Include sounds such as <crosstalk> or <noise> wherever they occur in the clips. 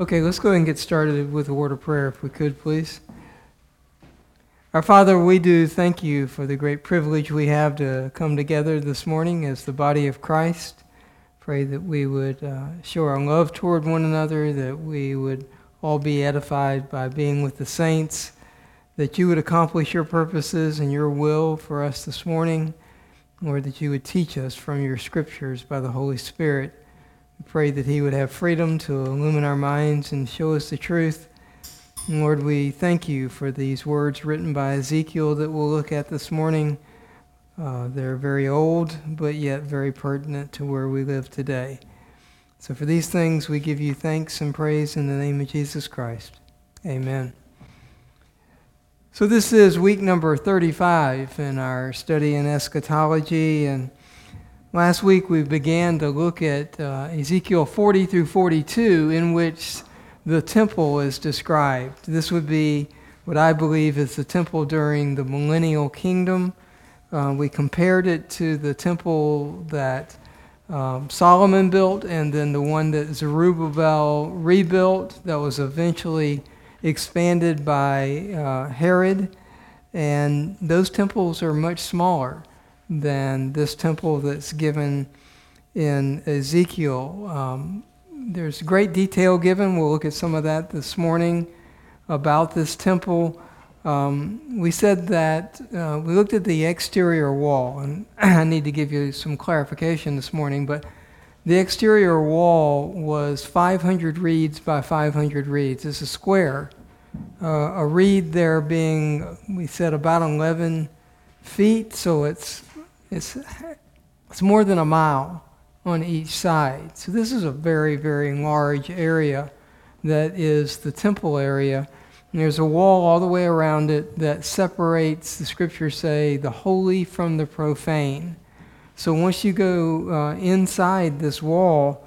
Okay, let's go ahead and get started with a word of prayer, if we could, please. Our Father, we do thank you for the great privilege we have to come together this morning as the body of Christ. Pray that we would uh, show our love toward one another, that we would all be edified by being with the saints, that you would accomplish your purposes and your will for us this morning, Lord, that you would teach us from your scriptures by the Holy Spirit. We pray that He would have freedom to illumine our minds and show us the truth. Lord, we thank you for these words written by Ezekiel that we'll look at this morning. Uh, they're very old, but yet very pertinent to where we live today. So, for these things, we give you thanks and praise in the name of Jesus Christ. Amen. So, this is week number 35 in our study in eschatology. And Last week we began to look at uh, Ezekiel 40 through 42, in which the temple is described. This would be what I believe is the temple during the millennial kingdom. Uh, we compared it to the temple that um, Solomon built and then the one that Zerubbabel rebuilt that was eventually expanded by uh, Herod. And those temples are much smaller than this temple that's given in Ezekiel. Um, there's great detail given. We'll look at some of that this morning about this temple. Um, we said that uh, we looked at the exterior wall, and <clears throat> I need to give you some clarification this morning, but the exterior wall was 500 reeds by 500 reeds. It's a square. Uh, a reed there being, we said, about 11 feet, so it's it's, it's more than a mile on each side. So this is a very, very large area that is the temple area. And there's a wall all the way around it that separates, the scriptures say, the holy from the profane. So once you go uh, inside this wall,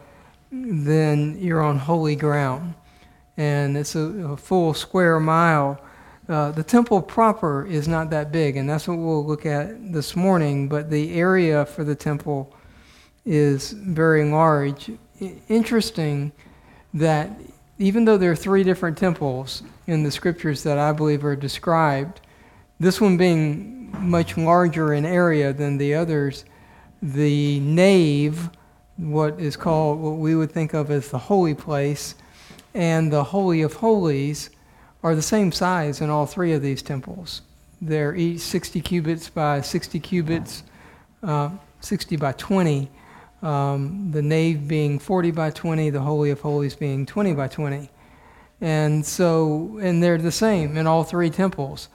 then you're on holy ground. And it's a, a full square mile uh, the temple proper is not that big, and that's what we'll look at this morning, but the area for the temple is very large. Interesting that even though there are three different temples in the scriptures that I believe are described, this one being much larger in area than the others, the nave, what is called what we would think of as the holy place, and the Holy of Holies are the same size in all three of these temples. They're each 60 cubits by 60 cubits, uh, 60 by 20. Um, the nave being 40 by 20, the Holy of Holies being 20 by 20. And so, and they're the same in all three temples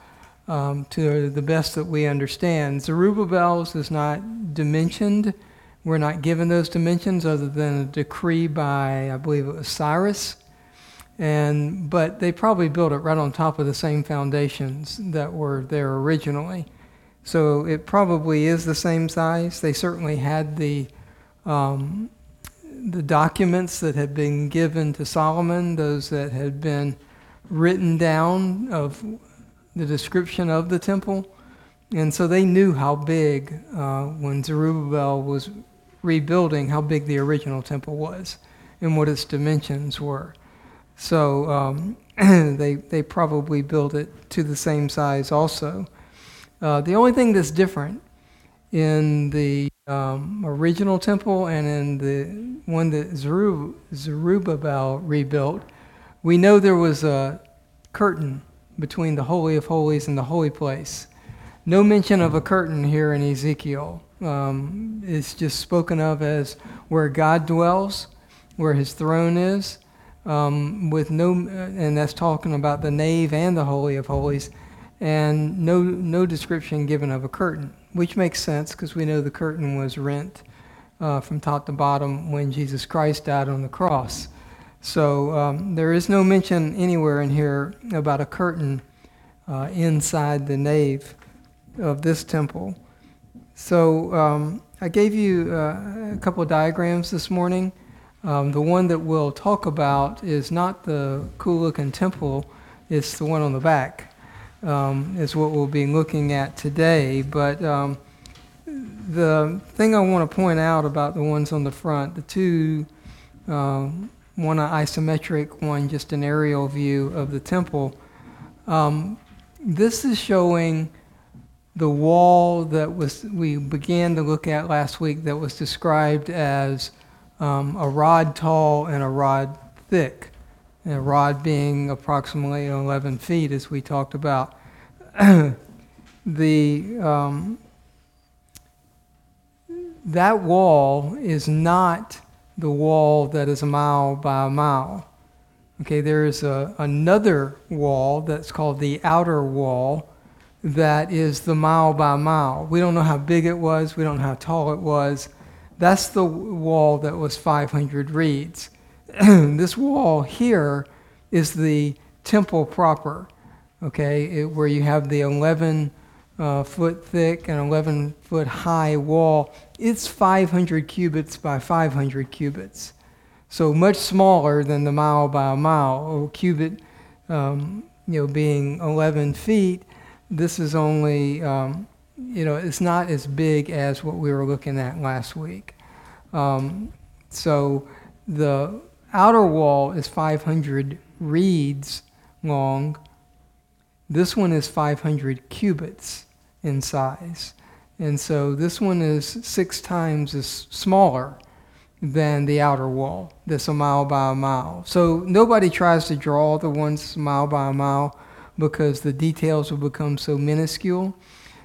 um, to the best that we understand. Zerubbabel's is not dimensioned. We're not given those dimensions other than a decree by, I believe it was Cyrus and but they probably built it right on top of the same foundations that were there originally. So it probably is the same size. They certainly had the um, the documents that had been given to Solomon, those that had been written down of the description of the temple, and so they knew how big uh, when Zerubbabel was rebuilding, how big the original temple was and what its dimensions were. So um, <clears throat> they, they probably built it to the same size also. Uh, the only thing that's different in the um, original temple and in the one that Zerubbabel rebuilt, we know there was a curtain between the Holy of Holies and the holy place. No mention of a curtain here in Ezekiel. Um, it's just spoken of as where God dwells, where his throne is, um, with no, and that's talking about the nave and the Holy of Holies, and no, no description given of a curtain, which makes sense because we know the curtain was rent uh, from top to bottom when Jesus Christ died on the cross. So um, there is no mention anywhere in here about a curtain uh, inside the nave of this temple. So um, I gave you uh, a couple of diagrams this morning. Um, the one that we'll talk about is not the cool looking temple, it's the one on the back, um, is what we'll be looking at today. But um, the thing I want to point out about the ones on the front, the two um, one an isometric, one just an aerial view of the temple. Um, this is showing the wall that was we began to look at last week that was described as um, a rod tall and a rod thick. A rod being approximately 11 feet, as we talked about. <clears throat> the um, that wall is not the wall that is a mile by a mile. Okay, there is a, another wall that's called the outer wall that is the mile by mile. We don't know how big it was, we don't know how tall it was. That's the wall that was 500 reeds. <clears throat> this wall here is the temple proper, okay, it, where you have the 11 uh, foot thick and 11 foot high wall. It's 500 cubits by 500 cubits. So much smaller than the mile by a mile. A cubit, um, you know, being 11 feet, this is only, um, you know, it's not as big as what we were looking at last week. Um, so the outer wall is 500 reeds long. This one is 500 cubits in size. And so this one is six times as smaller than the outer wall that's a mile by a mile. So nobody tries to draw the ones mile by a mile because the details will become so minuscule.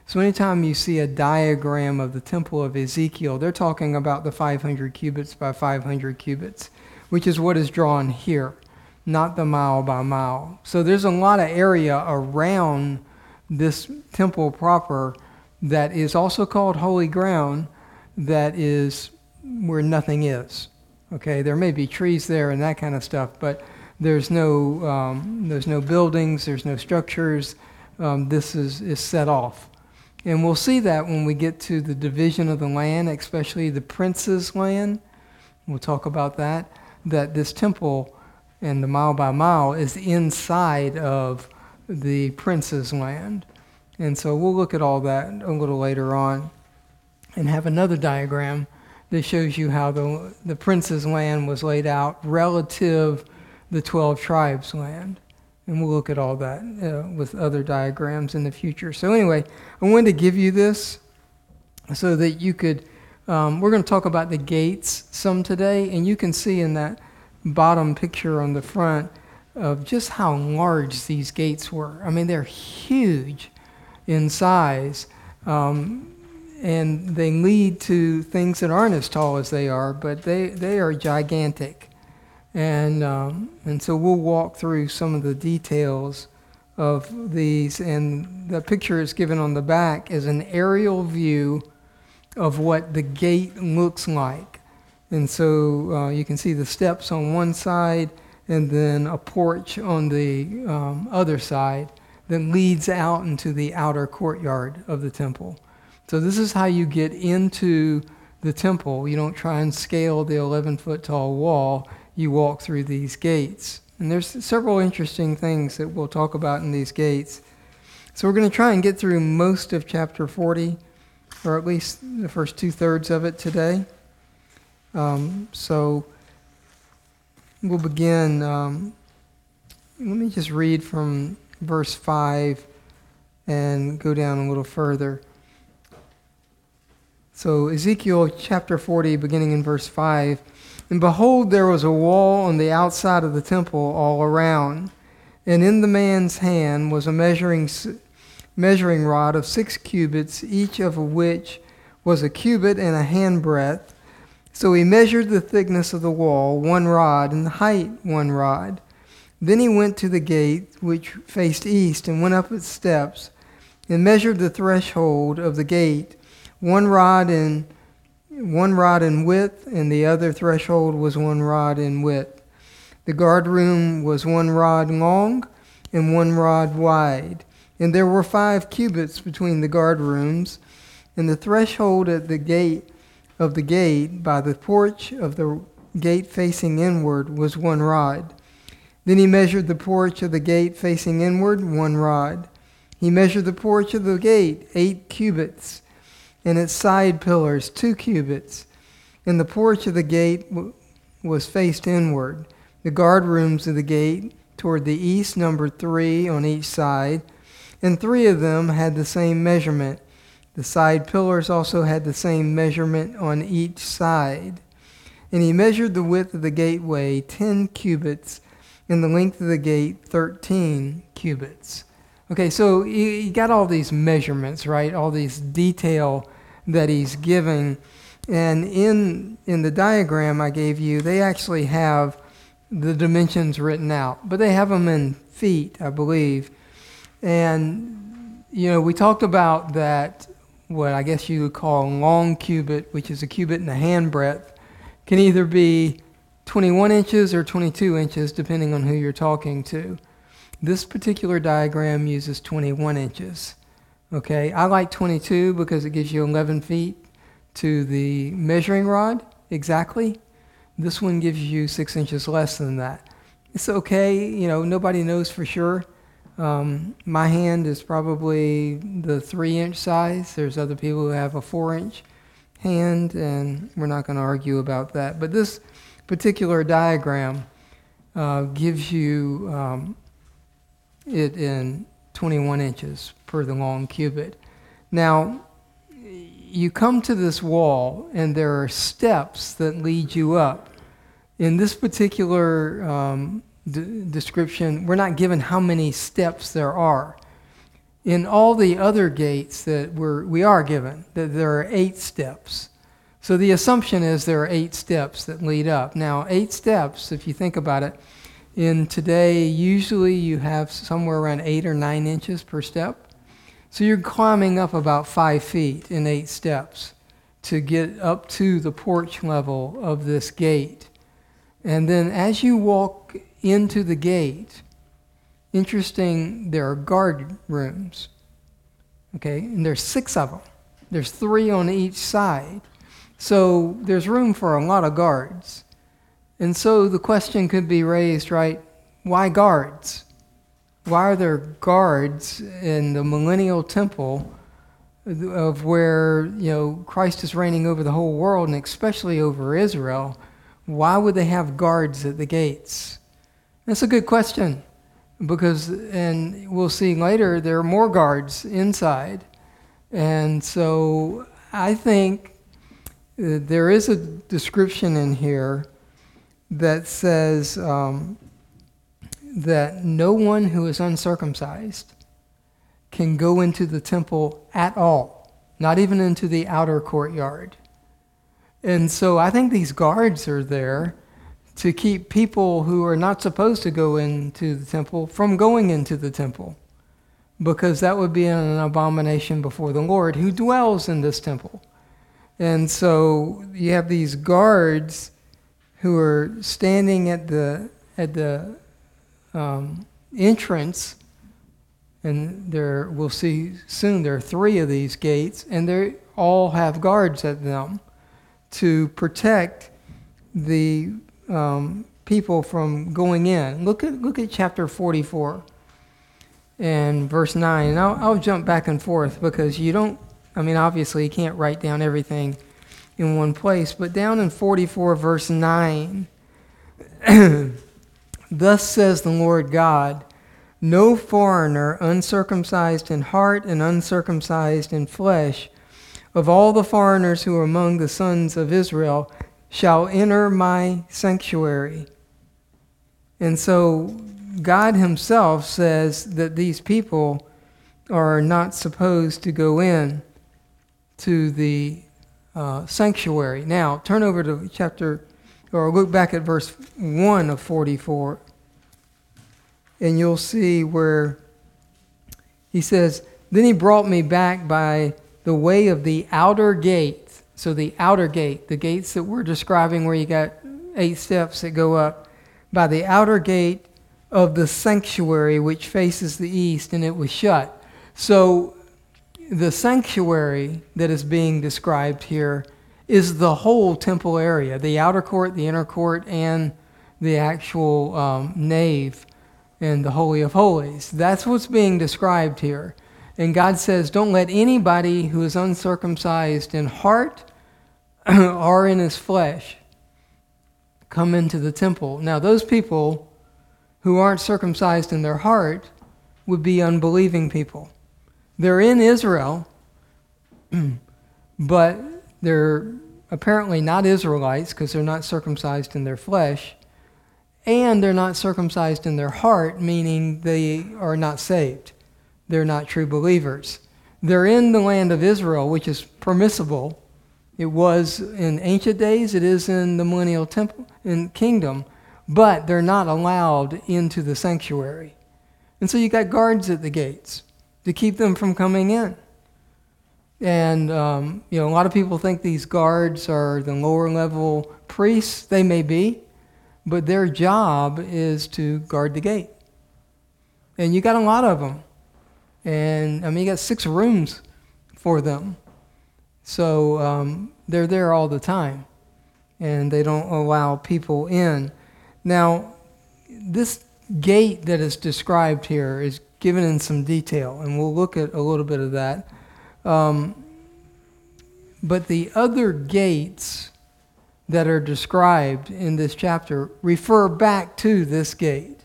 So anytime you see a diagram of the temple of Ezekiel, they're talking about the 500 cubits by 500 cubits, which is what is drawn here, not the mile by mile. So there's a lot of area around this temple proper that is also called holy ground that is where nothing is. Okay, there may be trees there and that kind of stuff, but there's no, um, there's no buildings, there's no structures. Um, this is, is set off. And we'll see that when we get to the division of the land, especially the prince's land. We'll talk about that. That this temple and the mile by mile is inside of the prince's land. And so we'll look at all that a little later on and have another diagram that shows you how the, the prince's land was laid out relative the 12 tribes land. And we'll look at all that uh, with other diagrams in the future. So anyway, I wanted to give you this so that you could, um, we're going to talk about the gates some today, and you can see in that bottom picture on the front of just how large these gates were. I mean, they're huge in size. Um, and they lead to things that aren't as tall as they are, but they, they are gigantic. And, um, and so we'll walk through some of the details of these. And the picture is given on the back is an aerial view of what the gate looks like. And so uh, you can see the steps on one side and then a porch on the um, other side that leads out into the outer courtyard of the temple. So, this is how you get into the temple. You don't try and scale the 11 foot tall wall, you walk through these gates. And there's several interesting things that we'll talk about in these gates. So, we're going to try and get through most of chapter 40, or at least the first two thirds of it today. Um, so, we'll begin. Um, let me just read from verse 5 and go down a little further. So, Ezekiel chapter 40, beginning in verse 5 And behold, there was a wall on the outside of the temple all around, and in the man's hand was a measuring, measuring rod of six cubits, each of which was a cubit and a handbreadth. So he measured the thickness of the wall, one rod, and the height, one rod. Then he went to the gate which faced east and went up its steps and measured the threshold of the gate, one rod in one rod in width, and the other threshold was one rod in width. The guard room was one rod long and one rod wide, and there were five cubits between the guard rooms, and the threshold at the gate of the gate by the porch of the gate facing inward was one rod. Then he measured the porch of the gate facing inward, one rod. He measured the porch of the gate, eight cubits, and its side pillars, two cubits. And the porch of the gate was faced inward. The guard rooms of the gate toward the east numbered three on each side, and three of them had the same measurement. The side pillars also had the same measurement on each side. And he measured the width of the gateway ten cubits, and the length of the gate thirteen cubits. Okay, so you got all these measurements, right? All these detail that he's giving. And in, in the diagram I gave you, they actually have the dimensions written out, but they have them in feet, I believe. And, you know, we talked about that, what I guess you would call long cubit, which is a cubit and a hand breadth, can either be 21 inches or 22 inches, depending on who you're talking to. This particular diagram uses 21 inches. Okay, I like 22 because it gives you 11 feet to the measuring rod exactly. This one gives you six inches less than that. It's okay, you know, nobody knows for sure. Um, my hand is probably the three inch size. There's other people who have a four inch hand, and we're not going to argue about that. But this particular diagram uh, gives you um, it in 21 inches per the long cubit. Now, you come to this wall, and there are steps that lead you up. In this particular um, d- description, we're not given how many steps there are. In all the other gates that we're, we are given, that there are eight steps. So the assumption is there are eight steps that lead up. Now, eight steps, if you think about it, in today, usually you have somewhere around eight or nine inches per step. So you're climbing up about five feet in eight steps to get up to the porch level of this gate. And then as you walk into the gate, interesting, there are guard rooms. Okay, and there's six of them. There's three on each side. So there's room for a lot of guards. And so the question could be raised, right? Why guards? Why are there guards in the millennial temple of where, you know, Christ is reigning over the whole world and especially over Israel? Why would they have guards at the gates? That's a good question because, and we'll see later, there are more guards inside. And so I think uh, there is a description in here that says um, that no one who is uncircumcised can go into the temple at all, not even into the outer courtyard. And so I think these guards are there to keep people who are not supposed to go into the temple from going into the temple, because that would be an abomination before the Lord who dwells in this temple. And so you have these guards who are standing at the at the um, entrance, and there we'll see soon there are three of these gates, and they all have guards at them to protect the um, people from going in. Look at look at chapter forty four and verse nine, and I'll, I'll jump back and forth because you don't. I mean, obviously, you can't write down everything in one place. But down in 44, verse 9, <clears throat> thus says the Lord God, no foreigner, uncircumcised in heart and uncircumcised in flesh, of all the foreigners who are among the sons of Israel, shall enter my sanctuary. And so God Himself says that these people are not supposed to go in to the uh, sanctuary. Now, turn over to chapter, or look back at verse 1 of 44, and you'll see where he says, Then he brought me back by the way of the outer gate. So, the outer gate, the gates that we're describing where you got eight steps that go up, by the outer gate of the sanctuary which faces the east, and it was shut. So, the sanctuary that is being described here is the whole temple area the outer court, the inner court, and the actual um, nave and the Holy of Holies. That's what's being described here. And God says, Don't let anybody who is uncircumcised in heart <clears throat> or in his flesh come into the temple. Now, those people who aren't circumcised in their heart would be unbelieving people. They're in Israel, <clears throat> but they're apparently not Israelites because they're not circumcised in their flesh, and they're not circumcised in their heart, meaning they are not saved. They're not true believers. They're in the land of Israel, which is permissible. It was in ancient days, it is in the millennial temple and kingdom, but they're not allowed into the sanctuary. And so you got guards at the gates to keep them from coming in. And, um, you know, a lot of people think these guards are the lower level priests. They may be, but their job is to guard the gate. And you got a lot of them. And, I mean, you got six rooms for them. So um, they're there all the time. And they don't allow people in. Now, this gate that is described here is given in some detail, and we'll look at a little bit of that. Um, but the other gates that are described in this chapter refer back to this gate,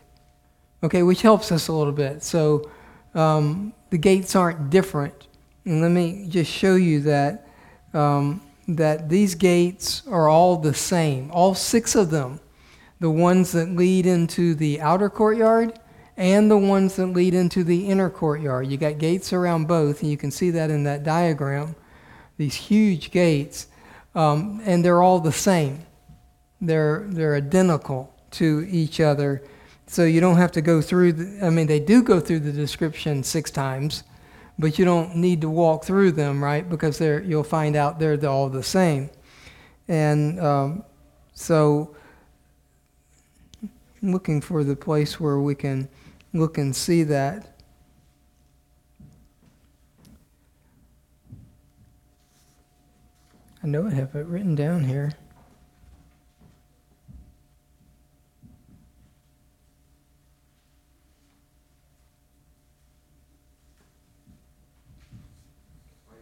okay, which helps us a little bit. So um, the gates aren't different. And let me just show you that, um, that these gates are all the same, all six of them. The ones that lead into the outer courtyard and the ones that lead into the inner courtyard. You got gates around both, and you can see that in that diagram. These huge gates, um, and they're all the same. They're they're identical to each other, so you don't have to go through. The, I mean, they do go through the description six times, but you don't need to walk through them, right? Because they're you'll find out they're all the same, and um, so looking for the place where we can look and see that. I know I have it written down here.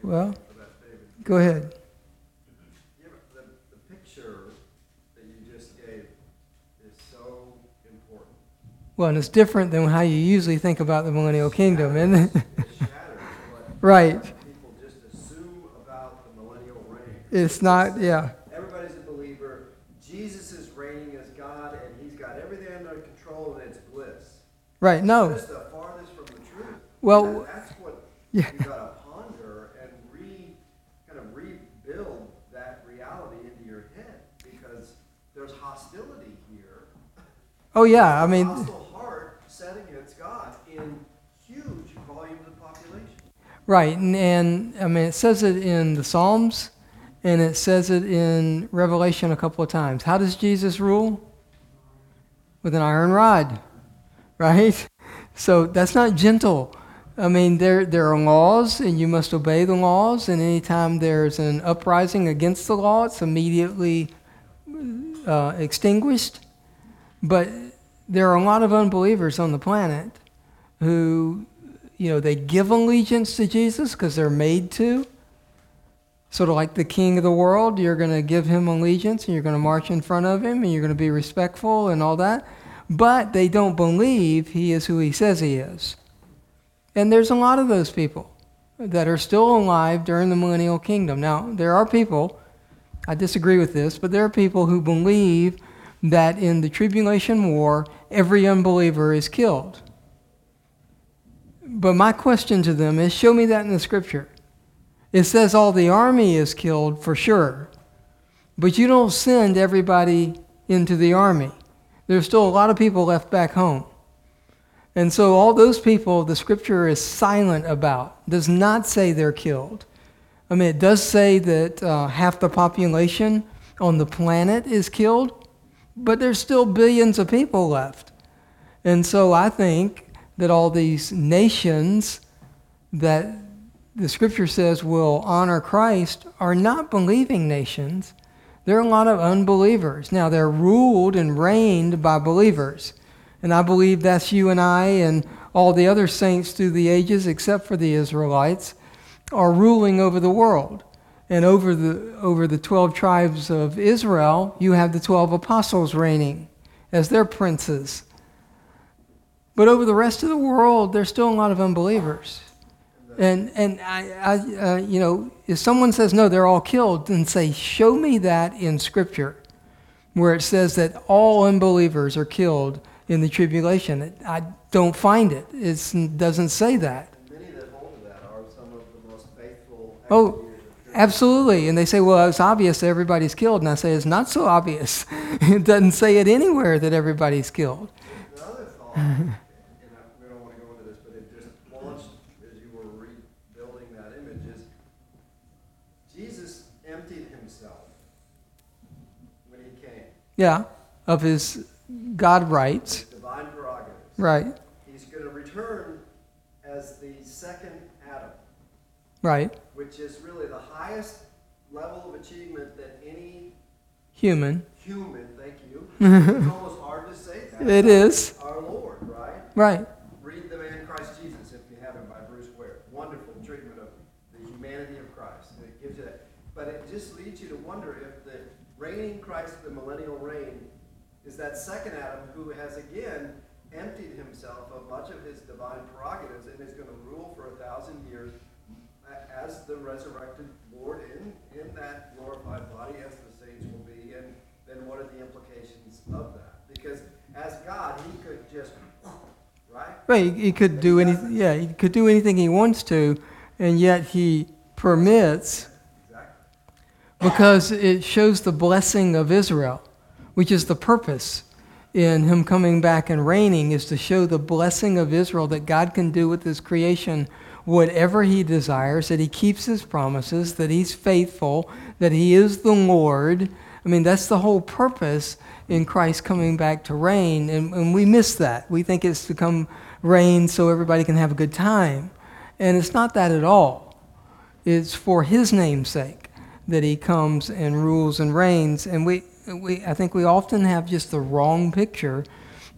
Well, go ahead. Well, and it's different than how you usually think about the millennial kingdom, isn't it? <laughs> right. People just assume about the millennial reign. It's not, yeah. Everybody's a believer. Jesus is reigning as God, and He's got everything under control, and it's bliss. Right. No. That's the farthest from the truth. Well, And that's what <laughs> yeah. you got to ponder and re, kind of rebuild that reality into your head, because there's hostility here. Oh yeah. I mean. hostile heart set against God in huge volumes of population. Right, and, and I mean, it says it in the Psalms, and it says it in Revelation a couple of times. How does Jesus rule? With an iron rod, <laughs> right? So that's not gentle. I mean, there, there are laws, and you must obey the laws, and anytime there's an uprising against the law, it's immediately uh, extinguished. But there are a lot of unbelievers on the planet who you know, they give allegiance to Jesus because they're made to. Sort of like the king of the world, you're going to give him allegiance and you're going to march in front of him and you're going to be respectful and all that. But they don't believe he is who he says he is. And there's a lot of those people that are still alive during the millennial kingdom. Now, there are people, I disagree with this, but there are people who believe that in the tribulation war, every unbeliever is killed. But my question to them is show me that in the scripture. It says all the army is killed for sure, but you don't send everybody into the army. There's still a lot of people left back home. And so, all those people the scripture is silent about, does not say they're killed. I mean, it does say that uh, half the population on the planet is killed, but there's still billions of people left. And so, I think that all these nations that the scripture says will honor Christ are not believing nations. There are a lot of unbelievers. Now, they're ruled and reigned by believers. And I believe that's you and I and all the other saints through the ages, except for the Israelites, are ruling over the world. And over the, over the 12 tribes of Israel, you have the 12 apostles reigning as their princes. But over the rest of the world, there's still a lot of unbelievers. And, and I, I uh, you know, if someone says, no, they're all killed, then say, show me that in Scripture where it says that all unbelievers are killed in the tribulation. I don't find it. It doesn't say that. Many that hold to that are some of the most faithful. Oh, Absolutely. And they say, well, it's obvious that everybody's killed. And I say, it's not so obvious. <laughs> it doesn't say it anywhere that everybody's killed. Another thought, and I, we don't want to go into this, but it just launched as you were rebuilding that image is Jesus emptied himself when he came, Yeah, of his God rights. divine prerogatives. Right, He's going to return as the second Adam, right. which is really the highest level of achievement that any Human. human, thank you, <laughs> it's almost hard to say that. It is. Our Lord, right? Right. Read The Man Christ Jesus if you haven't by Bruce Ware. Wonderful treatment of the humanity of Christ. And it gives you that. But it just leads you to wonder if the reigning Christ, the millennial reign, is that second Adam who has again emptied himself of much of his divine prerogatives and is going to rule for a thousand years as the resurrected Lord in, in that glorified body as the saints will be. And then what are the implications of that? Because as God, he could just, right? Right. He, he could do anything. Yeah, he could do anything he wants to, and yet he permits. Because it shows the blessing of Israel, which is the purpose in him coming back and reigning, is to show the blessing of Israel that God can do with his creation whatever he desires, that he keeps his promises, that he's faithful, that he is the Lord. I mean, that's the whole purpose in Christ coming back to reign, and, and we miss that. We think it's to come reign so everybody can have a good time. And it's not that at all. It's for his name's sake that he comes and rules and reigns. And we, we, I think we often have just the wrong picture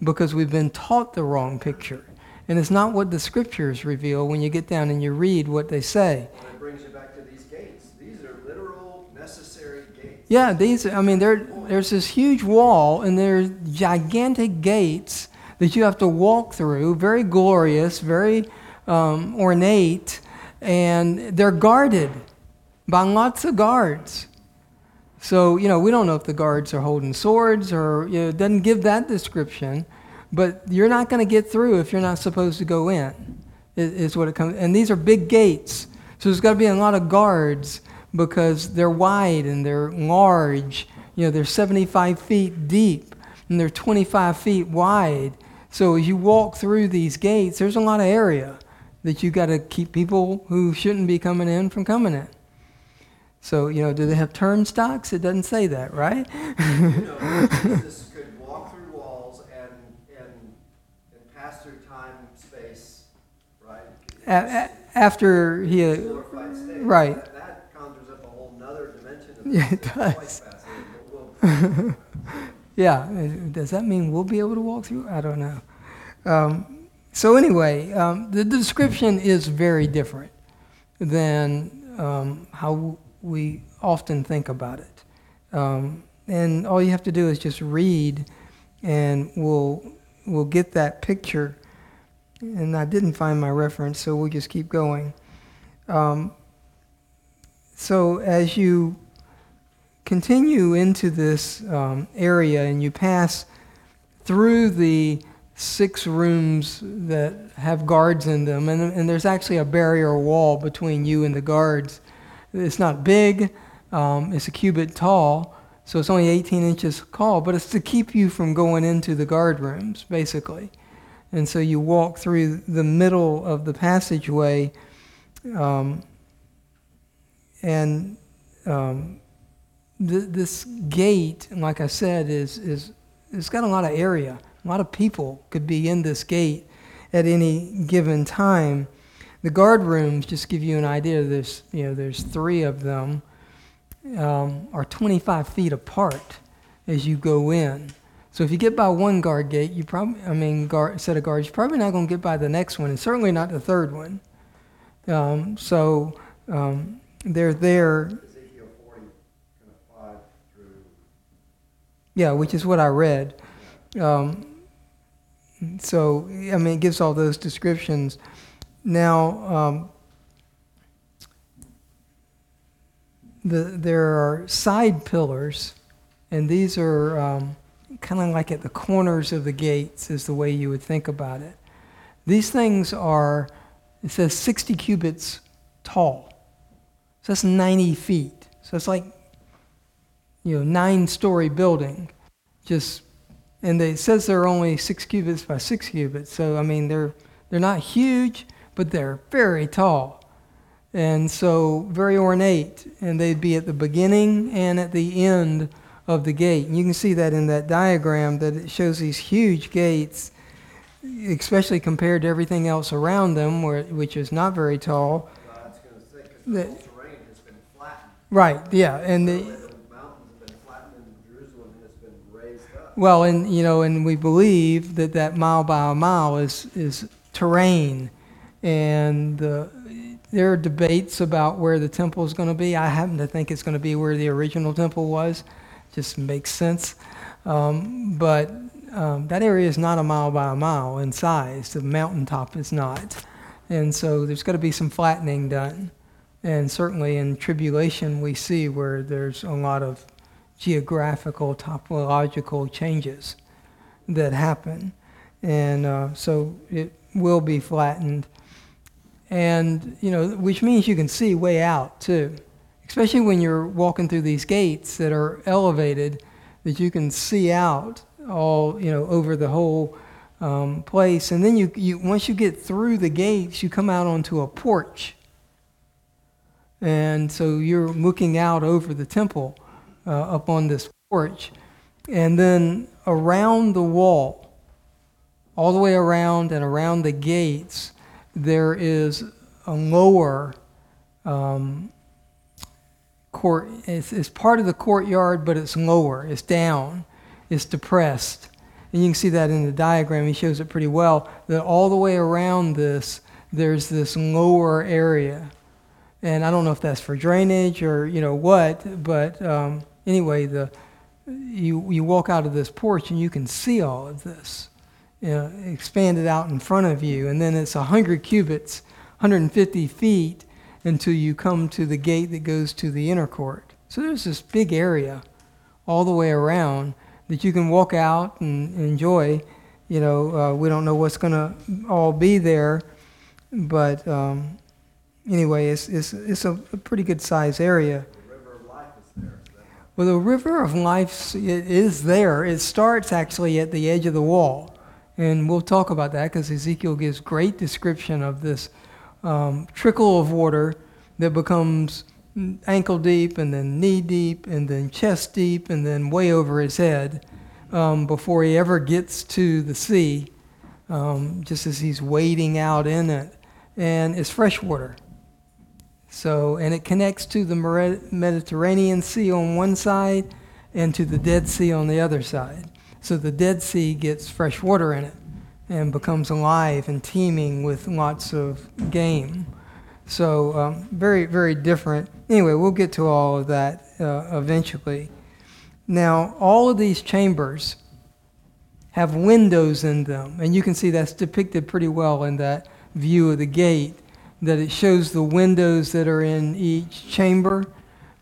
because we've been taught the wrong picture. And it's not what the scriptures reveal when you get down and you read what they say. And it brings you back to these gates. These are literal, necessary gates. Yeah, these, I mean, there, there's this huge wall and there's gigantic gates that you have to walk through, very glorious, very um, ornate, and they're guarded by lots of guards. So, you know, we don't know if the guards are holding swords or, you know, it doesn't give that description, but you're not going to get through if you're not supposed to go in, is, what it comes. And these are big gates. So there's got to be a lot of guards because they're wide and they're large. You know, they're 75 feet deep and they're 25 feet wide. So as you walk through these gates, there's a lot of area that you've got to keep people who shouldn't be coming in from coming in. So, you know, do they have turnstocks? It doesn't say that, right? You know, Jesus could walk through walls and, and, and pass through time, space, right? A- a- after he, uh, right. That, that conjures up a whole nother dimension of <laughs> Yeah, it does. we'll- <laughs> yeah, uh, does that mean we'll be able to walk through? I don't know. Um, so anyway, um, the description is very different than um, how we often think about it. Um, and all you have to do is just read, and we'll we'll get that picture. And I didn't find my reference, so we'll just keep going. Um, so as you continue into this um, area and you pass through the six rooms that have guards in them, and, and there's actually a barrier wall between you and the guards. It's not big, um, it's a cubit tall, so it's only 18 inches tall, but it's to keep you from going into the guard rooms, basically. And so you walk through the middle of the passageway, um, and um, th- this gate, like I said, is is it's got a lot of area. A lot of people could be in this gate at any given time. The guard rooms, just give you an idea, there's, you know, there's three of them, um, are 25 feet apart as you go in. So if you get by one guard gate, you probably, I mean, guard, set of guards, you're probably not going to get by the next one, and certainly not the third one. Um, so um, they're there. 40, kind of yeah, which is what I read. Um, so, I mean, it gives all those descriptions. Now, um, the, there are side pillars, and these are um, kind of like at the corners of the gates, is the way you would think about it. These things are, it says 60 cubits tall. So that's 90 feet. So it's like, you know, nine story building. Just, and it says they're only six cubits by six cubits. So, I mean, they're, they're not huge, but they're very tall. And so, very ornate. And they'd be at the beginning and at the end of the gate. And you can see that in that diagram that it shows these huge gates, especially compared to everything else around them, where, which is not very tall. Well, I was going to say, The- the terrain has been flattened. Right, yeah. And The the, mountains have been flattened and Jerusalem has been raised. Well, and you know, and we believe that that mile by a mile is is terrain, and uh, there are debates about where the temple is going to be. I happen to think it's going to be where the original temple was. Just makes sense. Um, but um, that area is not a mile by a mile in size. The mountaintop is not, and so there's got to be some flattening done. And certainly in tribulation, we see where there's a lot of geographical, topological changes that happen. And uh, so it will be flattened. And, you know, which means you can see way out too, especially when you're walking through these gates that are elevated, that you can see out all, you know, over the whole um, place. And then you, you, once you get through the gates, you come out onto a porch. And so you're looking out over the temple uh, up on this porch. And then around the wall, all the way around and around the gates, there is a lower um, court. It's, it's part of the courtyard, but it's lower, it's down, it's depressed. And you can see that in the diagram, he shows it pretty well. That all the way around this, there's this lower area and I don't know if that's for drainage or you know what, but um, anyway, the you you walk out of this porch and you can see all of this, you know, expanded out in front of you, and then it's hundred cubits, 150 feet until you come to the gate that goes to the inner court. So there's this big area all the way around that you can walk out and enjoy. You know, uh, we don't know what's going to all be there, but. Um, anyway, it's, it's, it's a, pretty good size area. The river of life is there. Is Well, the river of life it is there. It starts actually at the edge of the wall. And we'll talk about that because Ezekiel gives great description of this um, trickle of water that becomes ankle deep and then knee deep and then chest deep and then way over his head um, before he ever gets to the sea, um, just as he's wading out in it. And it's fresh water. So, and it connects to the Mediterranean Sea on one side and to the Dead Sea on the other side. So the Dead Sea gets fresh water in it and becomes alive and teeming with lots of game. So, um, very, very different. Anyway, we'll get to all of that uh, eventually. Now, all of these chambers have windows in them, and you can see that's depicted pretty well in that view of the gate that it shows the windows that are in each chamber,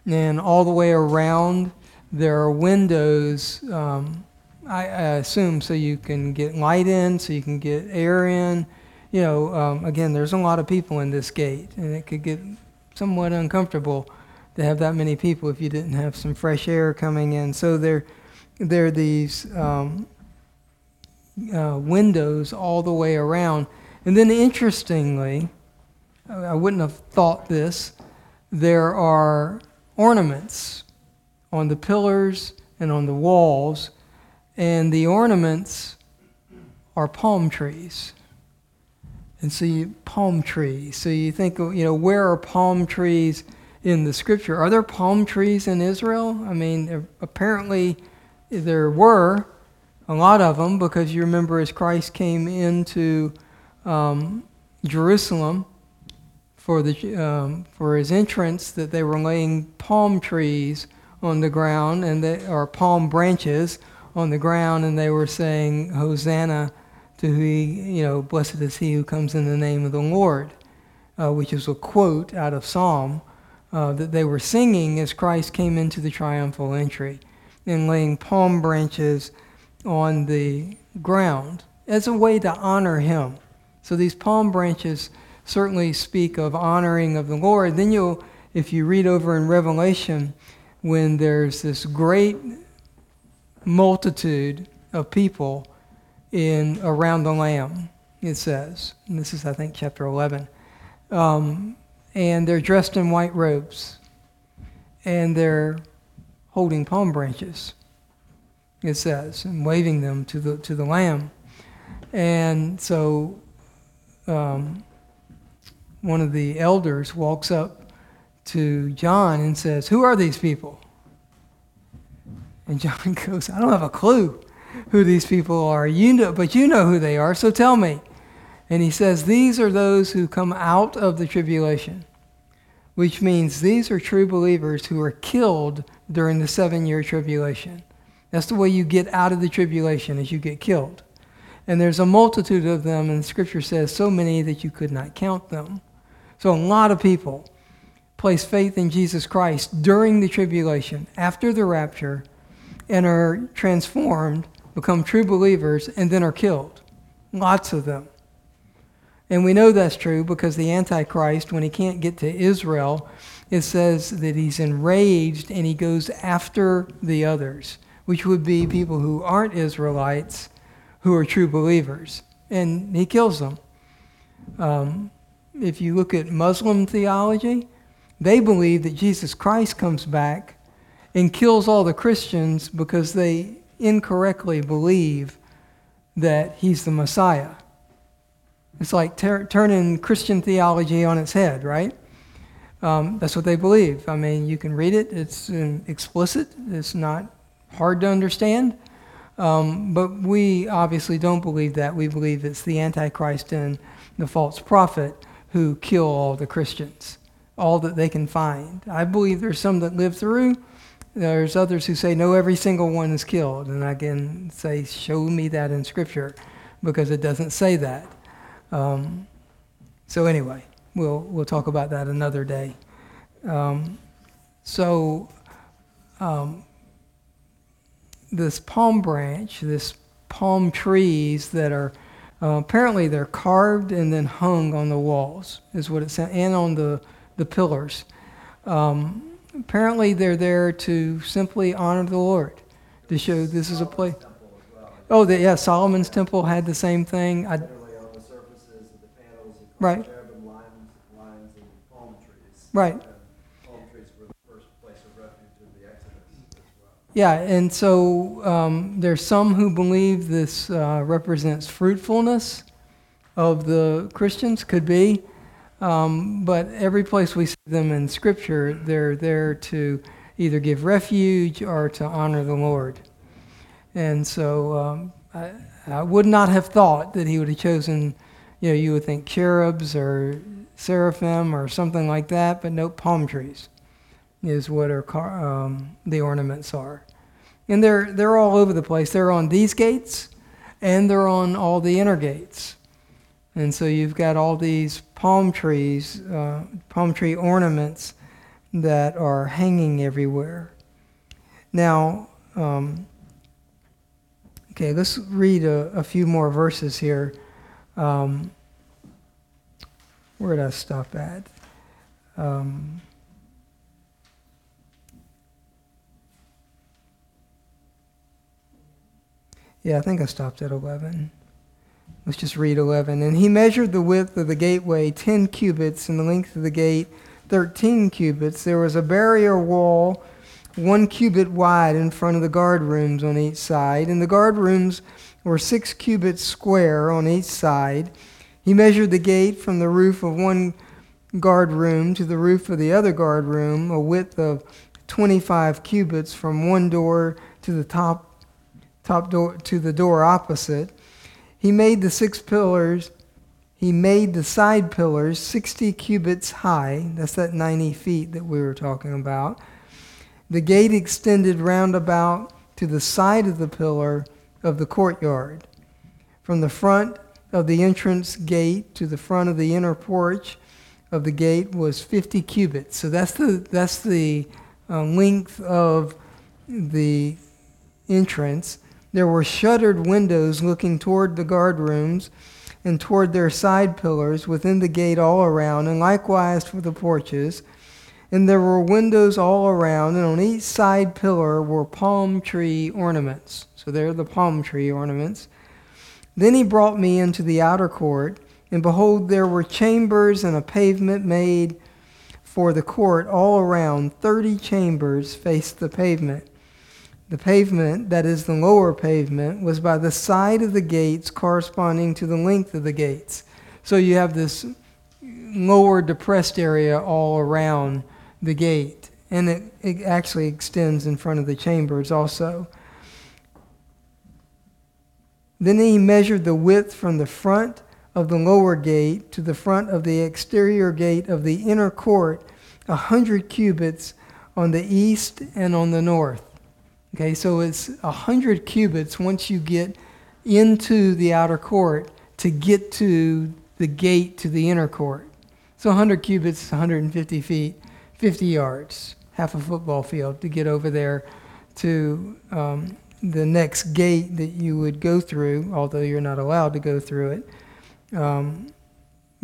and all the way around there are windows. Um, I, I assume so you can get light in, so you can get air in. You know, um, again, there's a lot of people in this gate, and it could get somewhat uncomfortable to have that many people if you didn't have some fresh air coming in. So there, there are these um, uh, windows all the way around, and then interestingly. I wouldn't have thought this. There are ornaments on the pillars and on the walls, and the ornaments are palm trees. And so palm trees. So you think, you know, where are palm trees in the scripture? Are there palm trees in Israel? I mean, apparently there were a lot of them because you remember as Christ came into um, Jerusalem, for the um, for his entrance that they were laying palm trees on the ground, and they, or palm branches on the ground, and they were saying, Hosanna to he, you know, blessed is he who comes in the name of the Lord, uh, which is a quote out of Psalm uh, that they were singing as Christ came into the triumphal entry and laying palm branches on the ground as a way to honor him. So these palm branches certainly speak of honoring of the Lord. Then you'll, if you read over in Revelation, when there's this great multitude of people in around the Lamb, it says, and this is I think chapter 11, um, and they're dressed in white robes, and they're holding palm branches. It says, and waving them to the to the Lamb, and so um, one of the elders walks up to John and says, Who are these people? And John <laughs> goes, I don't have a clue who these people are. You know, but you know who they are, so tell me. And he says, These are those who come out of the tribulation, which means these are true believers who are killed during the seven year tribulation. That's the way you get out of the tribulation, is you get killed. And there's a multitude of them, and Scripture says so many that you could not count them. So a lot of people place faith in Jesus Christ during the tribulation, after the rapture, and are transformed, become true believers, and then are killed. Lots of them. And we know that's true because the Antichrist, when he can't get to Israel, it says that he's enraged and he goes after the others, which would be people who aren't Israelites who are true believers, and he kills them. Um, if you look at Muslim theology, they believe that Jesus Christ comes back and kills all the Christians because they incorrectly believe that he's the Messiah. It's like ter- turning Christian theology on its head, right? Um, that's what they believe. I mean, you can read it, it's explicit, it's not hard to understand. Um, but we obviously don't believe that. We believe it's the Antichrist and the false prophet who kill all the Christians, all that they can find. I believe there's some that live through. There's others who say, no, every single one is killed. And I can say, show me that in Scripture, because it doesn't say that. Um, so, anyway, we'll, we'll talk about that another day. Um, so, um, this palm branch, this palm trees that are uh, apparently they're carved and then hung on the walls, is what it said, and on the, the pillars. Um, apparently they're there to simply honor the Lord, to show this is a place. Oh, the, yeah, Solomon's temple had the same thing. I, right. Right. Yeah, and so um, there's some who believe this uh, represents fruitfulness of the Christians, could be. Um, but every place we see them in Scripture, they're there to either give refuge or to honor the Lord. And so um, I, I, would not have thought that he would have chosen, you know, you would think cherubs or seraphim or something like that, but no, palm trees is what our, um, the ornaments are. And they're, they're all over the place. They're on these gates and they're on all the inner gates. And so you've got all these palm trees, uh, palm tree ornaments that are hanging everywhere. Now, um, okay, let's read a, a, few more verses here. Um, where did I stop at? Um, Yeah, I think I stopped at 11. Let's just read 11. And he measured the width of the gateway 10 cubits, and the length of the gate 13 cubits. There was a barrier wall one cubit wide in front of the guard rooms on each side, and the guard rooms were six cubits square on each side. He measured the gate from the roof of one guard room to the roof of the other guard room, a width of 25 cubits from one door to the top top door to the door opposite. He made the six pillars. He made the side pillars 60 cubits high. That's that 90 feet that we were talking about. The gate extended round about to the side of the pillar of the courtyard. From the front of the entrance gate to the front of the inner porch of the gate was 50 cubits. So that's the, that's the uh, length of the entrance. There were shuttered windows looking toward the guard rooms and toward their side pillars within the gate all around, and likewise for the porches. And there were windows all around, and on each side pillar were palm tree ornaments. So there are the palm tree ornaments. Then he brought me into the outer court, and behold, there were chambers and a pavement made for the court all around. Thirty chambers faced the pavement. The pavement, that is the lower pavement, was by the side of the gates corresponding to the length of the gates. So you have this lower depressed area all around the gate. And it, it actually extends in front of the chambers also. Then he measured the width from the front of the lower gate to the front of the exterior gate of the inner court, a hundred cubits on the east and on the north. Okay, so it's a hundred cubits once you get into the outer court to get to the gate to the inner court. So 100 cubits 150 feet, 50 yards, half a football field to get over there to um, the next gate that you would go through, although you're not allowed to go through it um,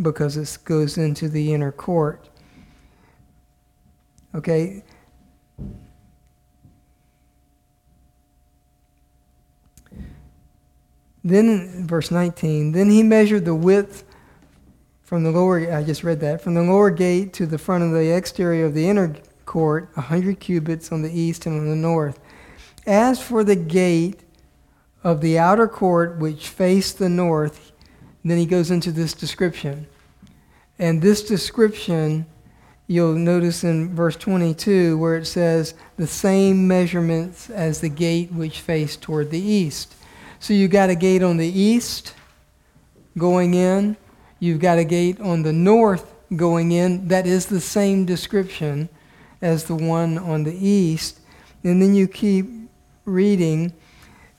because it goes into the inner court. Okay. Then, verse 19, then he measured the width from the lower, I just read that, from the lower gate to the front of the exterior of the inner court, a hundred cubits on the east and on the north. As for the gate of the outer court which faced the north, then he goes into this description. And this description, you'll notice in verse 22, where it says, the same measurements as the gate which faced toward the east. So you've got a gate on the east going in, you've got a gate on the north going in. That is the same description as the one on the east. And then you keep reading.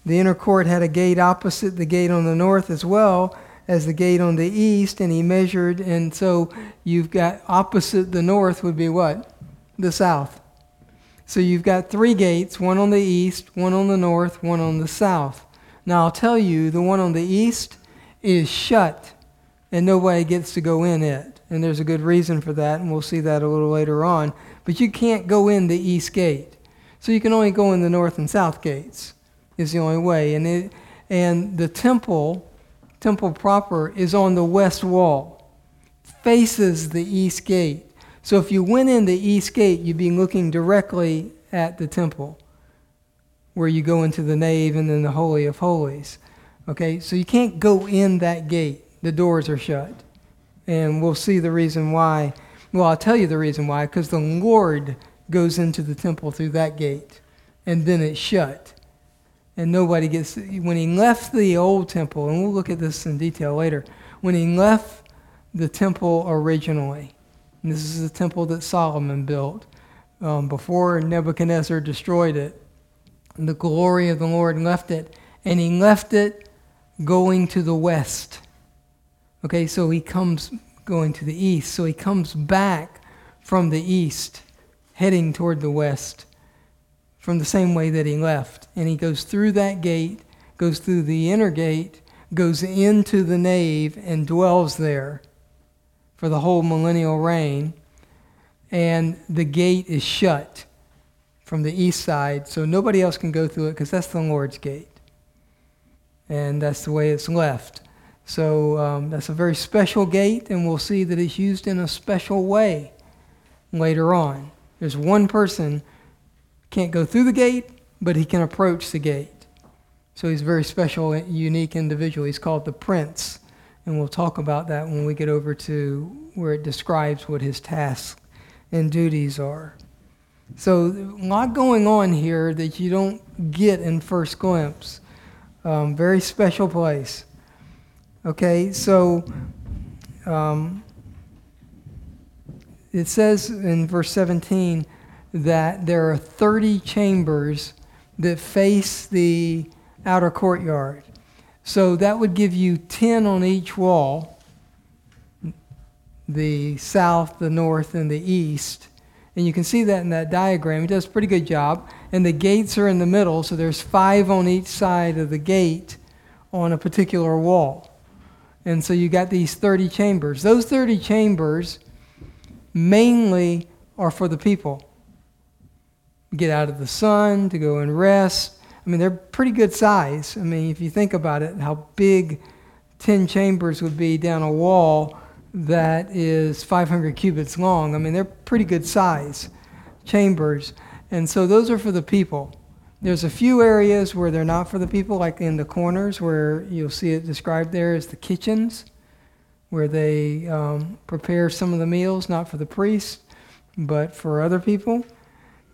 The inner court had a gate opposite the gate on the north as well as the gate on the east, and he measured, and so you've got opposite the north would be what? The south. So you've got three gates, one on the east, one on the north, one on the south. Now I'll tell you, the one on the east is shut, and nobody gets to go in it. And there's a good reason for that, and we'll see that a little later on. But you can't go in the east gate. So you can only go in the north and south gates, is the only way. And, it, and the temple temple proper is on the west wall, faces the east gate. So if you went in the east gate, you'd be looking directly at the temple, where you go into the nave and then the Holy of Holies. Okay, so you can't go in that gate, the doors are shut. And we'll see the reason why. Well, I'll tell you the reason why, because the Lord goes into the temple through that gate, and then it's shut and nobody gets when he left the old temple and we'll look at this in detail later when he left the temple originally this is the temple that solomon built um, before nebuchadnezzar destroyed it the glory of the lord left it and he left it going to the west okay so he comes going to the east so he comes back from the east heading toward the west from the same way that he left. And he goes through that gate, goes through the inner gate, goes into the nave, and dwells there for the whole millennial reign. And the gate is shut from the east side, so nobody else can go through it because that's the Lord's gate. And that's the way it's left. So um, that's a very special gate, and we'll see that it's used in a special way later on. There's one person can't go through the gate, but he can approach the gate. So he's a very special, unique individual. He's called the Prince. And we'll talk about that when we get over to where it describes what his tasks and duties are. So, a lot going on here that you don't get in first glimpse. Um, very special place. Okay, so um, it says in verse 17 that there are 30 chambers that face the outer courtyard. So that would give you 10 on each wall the south, the north, and the east. And you can see that in that diagram. He does a pretty good job. And the gates are in the middle, so there's five on each side of the gate on a particular wall. And so you got these 30 chambers. Those 30 chambers mainly are for the people. Get out of the sun, to go and rest. I mean, they're pretty good size. I mean, if you think about it, how big 10 chambers would be down a wall that is 500 cubits long. I mean, they're pretty good size chambers. And so those are for the people. There's a few areas where they're not for the people, like in the corners where you'll see it described there as the kitchens, where they um, prepare some of the meals, not for the priests, but for other people.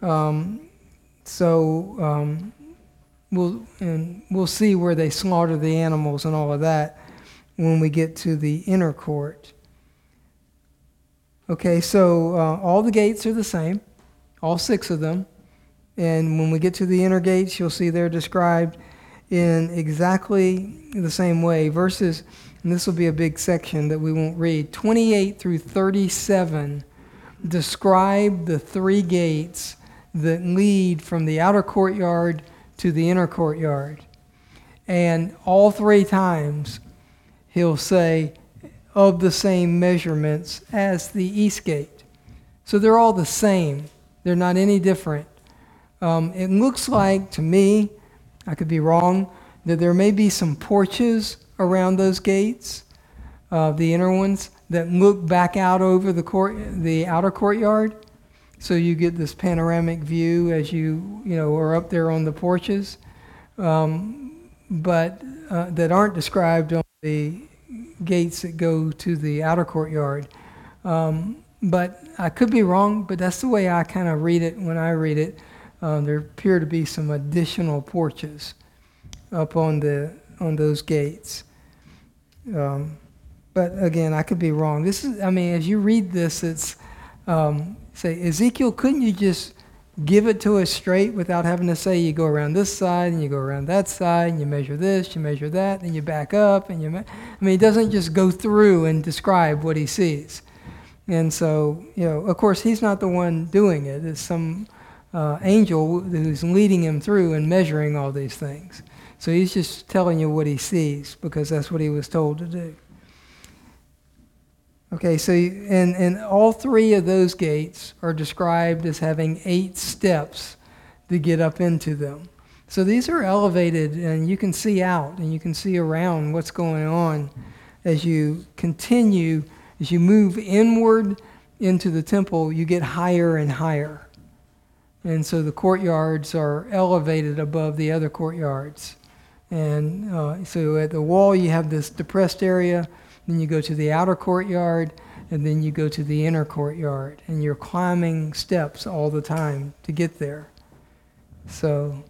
Um, so um, we'll and we'll see where they slaughter the animals and all of that when we get to the inner court. Okay, so uh, all the gates are the same, all six of them. And when we get to the inner gates, you'll see they're described in exactly the same way. Verses, and this will be a big section that we won't read, 28 through 37 describe the three gates that lead from the outer courtyard to the inner courtyard. And all three times he'll say, of the same measurements as the east gate. So they're all the same, they're not any different. Um, it looks like to me, I could be wrong, that there may be some porches around those gates, uh, the inner ones, that look back out over the court, the outer courtyard. So you get this panoramic view as you, you know, are up there on the porches, um, but uh, that aren't described on the gates that go to the outer courtyard. Um, but I could be wrong, but that's the way I kind of read it when I read it. Um, there appear to be some additional porches up on the on those gates. Um, but again, I could be wrong. This is, I mean, as you read this, it's um, say Ezekiel, couldn't you just give it to us straight without having to say you go around this side and you go around that side and you measure this, you measure that, and you back up and you. Me- I mean, he doesn't just go through and describe what he sees. And so, you know, of course, he's not the one doing it. It's some uh, angel who's leading him through and measuring all these things. So he's just telling you what he sees because that's what he was told to do. Okay, so and, and all three of those gates are described as having eight steps to get up into them. So these are elevated, and you can see out and you can see around what's going on as you continue, as you move inward into the temple, you get higher and higher. And so the courtyards are elevated above the other courtyards. And uh, so at the wall, you have this depressed area then you go to the outer courtyard, and then you go to the inner courtyard. And you're climbing steps all the time to get there. So,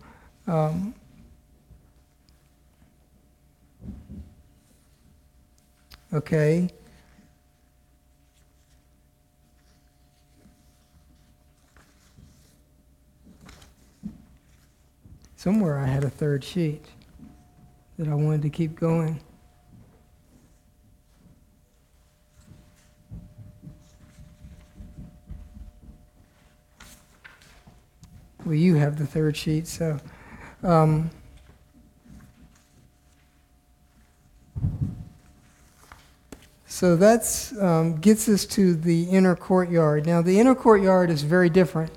um, okay. Somewhere I had a third sheet that I wanted to keep going. Well, you have the third sheet, so. Um, so that um, gets us to the inner courtyard. Now, the inner courtyard is very different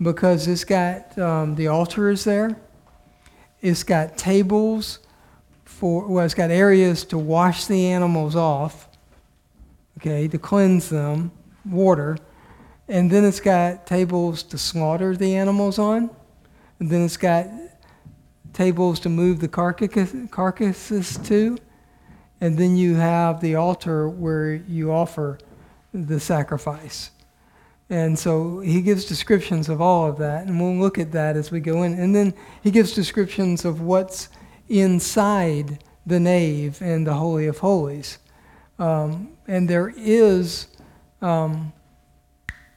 because it's got um, the altar is there. It's got tables for, well, it's got areas to wash the animals off, okay, to cleanse them, water. And then it's got tables to slaughter the animals on. And then it's got tables to move the carcasses to. And then you have the altar where you offer the sacrifice. And so he gives descriptions of all of that, and we'll look at that as we go in. And then he gives descriptions of what's inside the nave and the Holy of Holies. Um, and there is um,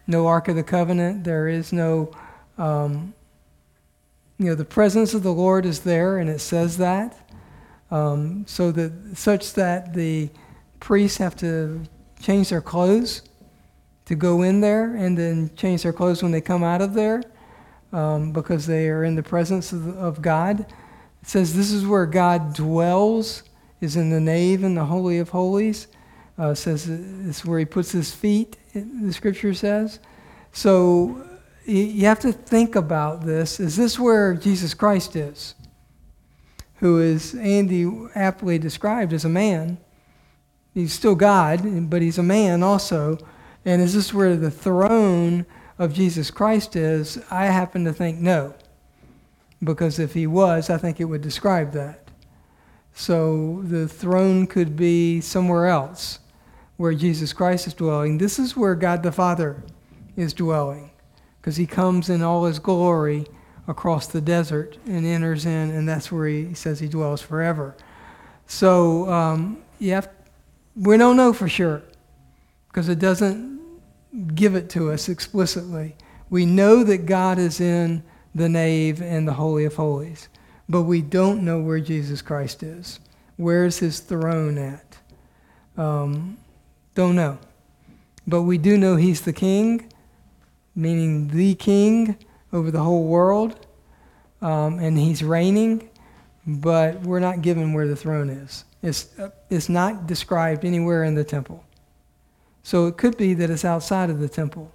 no Ark of the Covenant. There is no, um, you know, the presence of the Lord is there, and it says that. Um, so that such that the priests have to change their clothes to go in there, and then change their clothes when they come out of there, um, because they are in the presence of, of God. It says this is where God dwells, is in the nave and the holy of holies. Uh, says it's where he puts his feet. The scripture says. So you have to think about this. Is this where Jesus Christ is? Who is Andy aptly described as a man? He's still God, but he's a man also. And is this where the throne of Jesus Christ is? I happen to think no. Because if he was, I think it would describe that. So the throne could be somewhere else where Jesus Christ is dwelling. This is where God the Father is dwelling because he comes in all his glory across the desert and enters in, and that's where he says he dwells forever. So um, you have, we don't know for sure because it doesn't give it to us explicitly. We know that God is in the nave and the Holy of Holies, but we don't know where Jesus Christ is. Where's his throne at? Um, don't know. But we do know he's the king, meaning the king over the whole world, um, and he's reigning, but we're not given where the throne is. It's, uh, it's not described anywhere in the temple. So it could be that it's outside of the temple.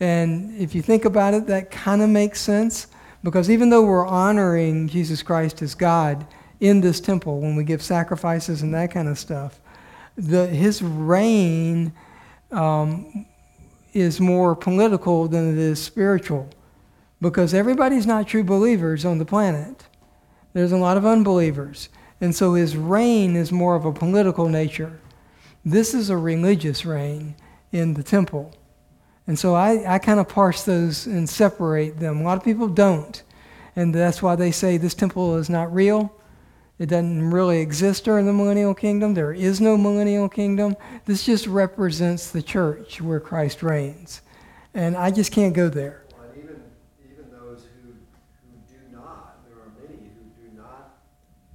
And if you think about it, that kind of makes sense because even though we're honoring Jesus Christ as God in this temple when we give sacrifices and that kind of stuff, the, his reign um, is more political than it is spiritual because everybody's not true believers on the planet. There's a lot of unbelievers. And so his reign is more of a political nature. This is a religious reign in the temple. And so I, I kind of parse those and separate them. A lot of people don't. And that's why they say this temple is not real. It doesn't really exist during the millennial kingdom. There is no millennial kingdom. This just represents the church where Christ reigns. And I just can't go there. Well, even, even those who, who do not, there are many who do not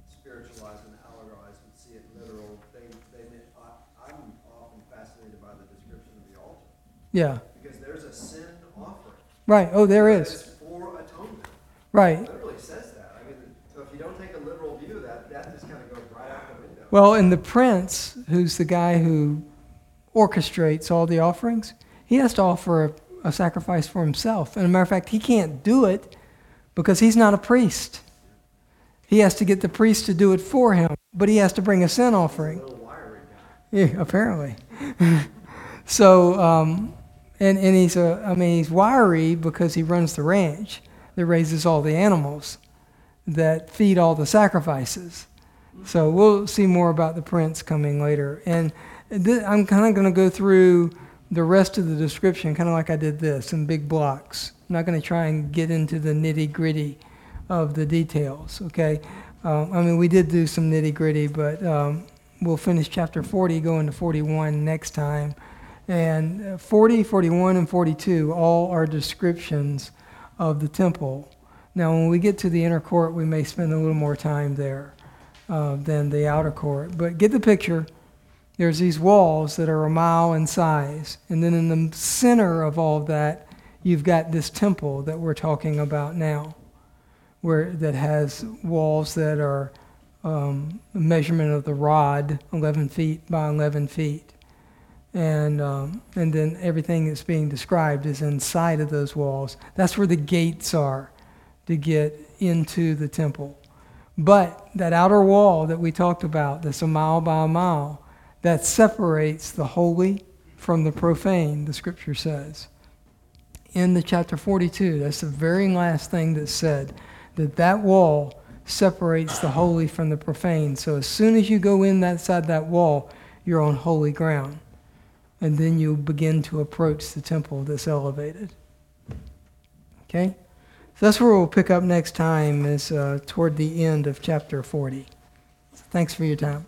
spiritualize and allegorize and see it literal. They, they, I, I'm often fascinated by the description of the altar Yeah. because there's a sin offering. Right. Oh, there is. for atonement. Right. It literally says that. I mean, so if you don't take a literal view of that, that just kind of goes right out the window. Well, and the prince, who's the guy who orchestrates all the offerings, he has to offer a, a sacrifice for himself. And a matter of fact, he can't do it because he's not a priest. He has to get the priest to do it for him, but he has to bring a sin offering. A little wiry guy. Yeah, apparently. <laughs> so, um, and, and he's a, I mean, he's wiry because he runs the ranch that raises all the animals that feed all the sacrifices. So we'll see more about the prince coming later. And th- I'm kind of going to go through the rest of the description, kind of like I did this in big blocks. I'm not going to try and get into the nitty gritty of the details, okay? Um, I mean, we did do some nitty gritty, but um, we'll finish chapter 40, go into 41 next time. And uh, 40, 41, and 42 all are descriptions of the temple. Now, when we get to the inner court, we may spend a little more time there uh, than the outer court. But get the picture. There's these walls that are a mile in size. And then in the center of all of that, you've got this temple that we're talking about now, where that has walls that are um, a measurement of the rod, 11 feet by 11 feet. And, um, and then everything that's being described is inside of those walls. That's where the gates are to get into the temple. But that outer wall that we talked about, that's a mile by a mile, that separates the holy from the profane, the scripture says. In the chapter 42, that's the very last thing that's said, that that wall separates the holy from the profane. So as soon as you go in that side that wall, you're on holy ground. And then you begin to approach the temple that's elevated. Okay? So that's where we'll pick up next time, is uh, toward the end of chapter 40. Thanks for your time.